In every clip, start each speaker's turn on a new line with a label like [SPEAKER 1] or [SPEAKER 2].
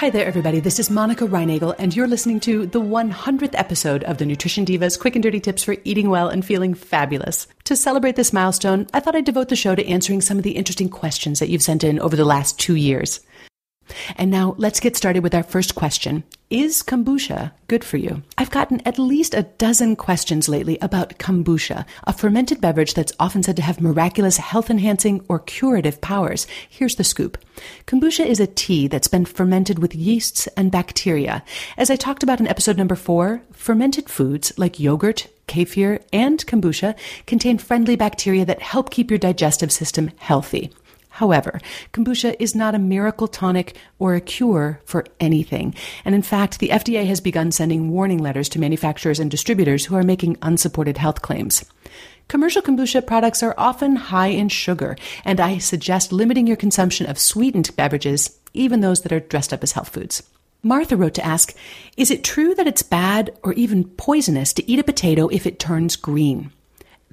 [SPEAKER 1] Hi there, everybody. This is Monica Reinagel, and you're listening to the 100th episode of the Nutrition Divas Quick and Dirty Tips for Eating Well and Feeling Fabulous. To celebrate this milestone, I thought I'd devote the show to answering some of the interesting questions that you've sent in over the last two years. And now let's get started with our first question. Is kombucha good for you? I've gotten at least a dozen questions lately about kombucha, a fermented beverage that's often said to have miraculous health enhancing or curative powers. Here's the scoop. Kombucha is a tea that's been fermented with yeasts and bacteria. As I talked about in episode number four, fermented foods like yogurt, kefir, and kombucha contain friendly bacteria that help keep your digestive system healthy. However, kombucha is not a miracle tonic or a cure for anything. And in fact, the FDA has begun sending warning letters to manufacturers and distributors who are making unsupported health claims. Commercial kombucha products are often high in sugar, and I suggest limiting your consumption of sweetened beverages, even those that are dressed up as health foods. Martha wrote to ask, is it true that it's bad or even poisonous to eat a potato if it turns green?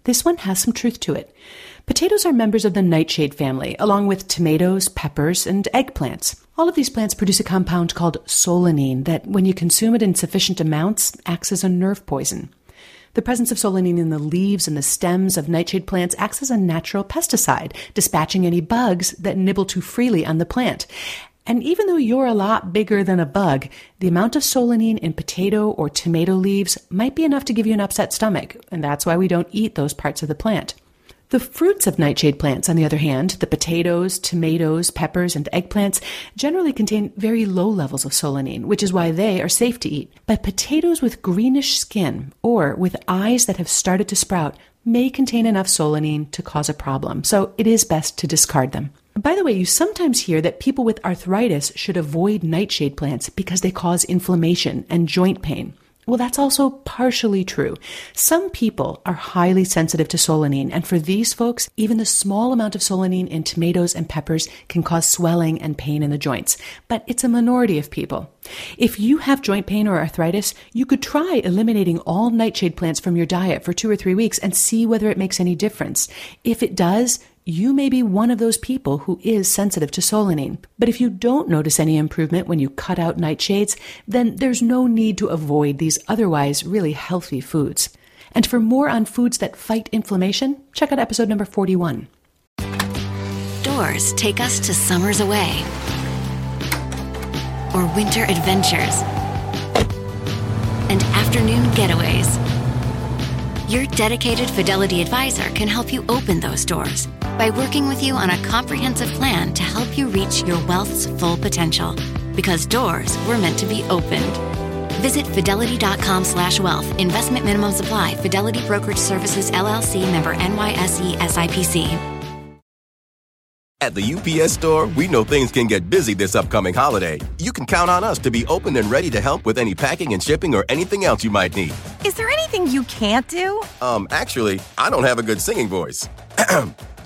[SPEAKER 1] This one has some truth to it. Potatoes are members of the nightshade family, along with tomatoes, peppers, and eggplants. All of these plants produce a compound called solanine that, when you consume it in sufficient amounts, acts as a nerve poison. The presence of solanine in the leaves and the stems of nightshade plants acts as a natural pesticide, dispatching any bugs that nibble too freely on the plant. And even though you're a lot bigger than a bug, the amount of solanine in potato or tomato leaves might be enough to give you an upset stomach, and that's why we don't eat those parts of the plant. The fruits of nightshade plants, on the other hand, the potatoes, tomatoes, peppers, and eggplants, generally contain very low levels of solanine, which is why they are safe to eat. But potatoes with greenish skin or with eyes that have started to sprout may contain enough solanine to cause a problem, so it is best to discard them. By the way, you sometimes hear that people with arthritis should avoid nightshade plants because they cause inflammation and joint pain. Well, that's also partially true. Some people are highly sensitive to solanine, and for these folks, even the small amount of solanine in tomatoes and peppers can cause swelling and pain in the joints. But it's a minority of people. If you have joint pain or arthritis, you could try eliminating all nightshade plants from your diet for two or three weeks and see whether it makes any difference. If it does, you may be one of those people who is sensitive to solanine. But if you don't notice any improvement when you cut out nightshades, then there's no need to avoid these otherwise really healthy foods. And for more on foods that fight inflammation, check out episode number 41.
[SPEAKER 2] Doors take us to summers away or winter adventures and afternoon getaways. Your dedicated Fidelity advisor can help you open those doors by working with you on a comprehensive plan to help you reach your wealth's full potential. Because doors were meant to be opened. Visit fidelity.com slash wealth. Investment minimum supply. Fidelity Brokerage Services, LLC, member NYSE SIPC.
[SPEAKER 3] At the UPS store, we know things can get busy this upcoming holiday. You can count on us to be open and ready to help with any packing and shipping or anything else you might need.
[SPEAKER 4] Is there anything you can't do?
[SPEAKER 3] Um, actually, I don't have a good singing voice.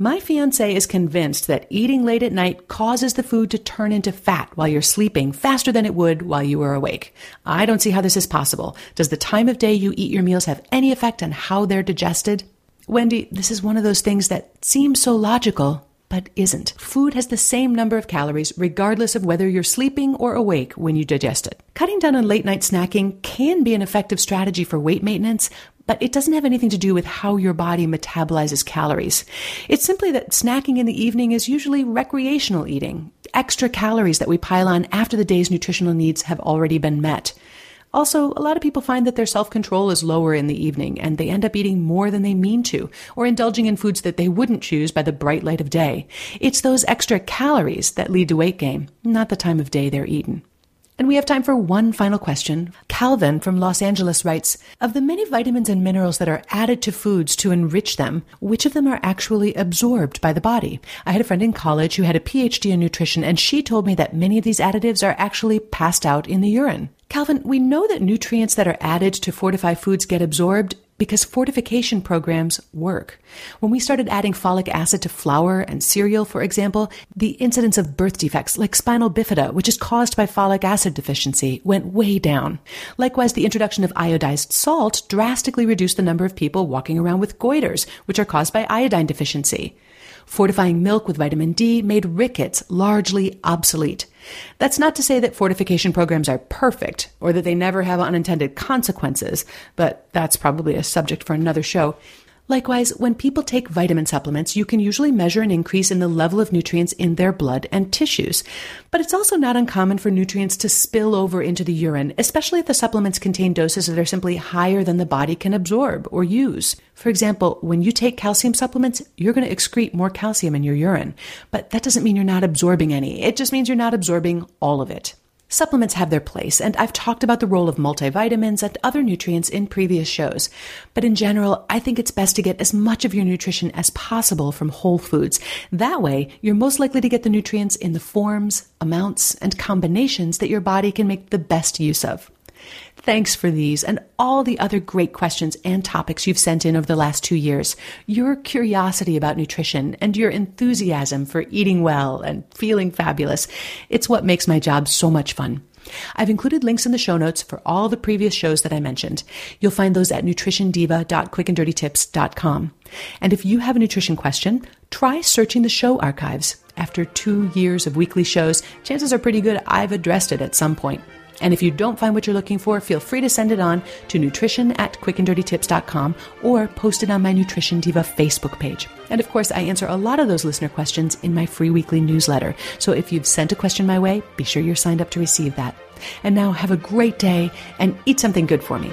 [SPEAKER 1] my fiance is convinced that eating late at night causes the food to turn into fat while you're sleeping faster than it would while you were awake. I don't see how this is possible. Does the time of day you eat your meals have any effect on how they're digested? Wendy, this is one of those things that seems so logical, but isn't. Food has the same number of calories regardless of whether you're sleeping or awake when you digest it. Cutting down on late night snacking can be an effective strategy for weight maintenance, but it doesn't have anything to do with how your body metabolizes calories. It's simply that snacking in the evening is usually recreational eating, extra calories that we pile on after the day's nutritional needs have already been met. Also, a lot of people find that their self control is lower in the evening and they end up eating more than they mean to or indulging in foods that they wouldn't choose by the bright light of day. It's those extra calories that lead to weight gain, not the time of day they're eaten. And we have time for one final question. Calvin from Los Angeles writes Of the many vitamins and minerals that are added to foods to enrich them, which of them are actually absorbed by the body? I had a friend in college who had a PhD in nutrition, and she told me that many of these additives are actually passed out in the urine. Calvin, we know that nutrients that are added to fortify foods get absorbed because fortification programs work. When we started adding folic acid to flour and cereal, for example, the incidence of birth defects like spina bifida, which is caused by folic acid deficiency, went way down. Likewise, the introduction of iodized salt drastically reduced the number of people walking around with goiters, which are caused by iodine deficiency. Fortifying milk with vitamin D made rickets largely obsolete. That's not to say that fortification programs are perfect or that they never have unintended consequences, but that's probably a subject for another show. Likewise, when people take vitamin supplements, you can usually measure an increase in the level of nutrients in their blood and tissues. But it's also not uncommon for nutrients to spill over into the urine, especially if the supplements contain doses that are simply higher than the body can absorb or use. For example, when you take calcium supplements, you're going to excrete more calcium in your urine. But that doesn't mean you're not absorbing any. It just means you're not absorbing all of it. Supplements have their place, and I've talked about the role of multivitamins and other nutrients in previous shows. But in general, I think it's best to get as much of your nutrition as possible from whole foods. That way, you're most likely to get the nutrients in the forms, amounts, and combinations that your body can make the best use of. Thanks for these and all the other great questions and topics you've sent in over the last two years. Your curiosity about nutrition and your enthusiasm for eating well and feeling fabulous. It's what makes my job so much fun. I've included links in the show notes for all the previous shows that I mentioned. You'll find those at nutritiondiva.quickanddirtytips.com. And if you have a nutrition question, try searching the show archives. After two years of weekly shows, chances are pretty good I've addressed it at some point. And if you don't find what you're looking for, feel free to send it on to nutrition at quickanddirtytips.com or post it on my Nutrition Diva Facebook page. And of course, I answer a lot of those listener questions in my free weekly newsletter. So if you've sent a question my way, be sure you're signed up to receive that. And now have a great day and eat something good for me.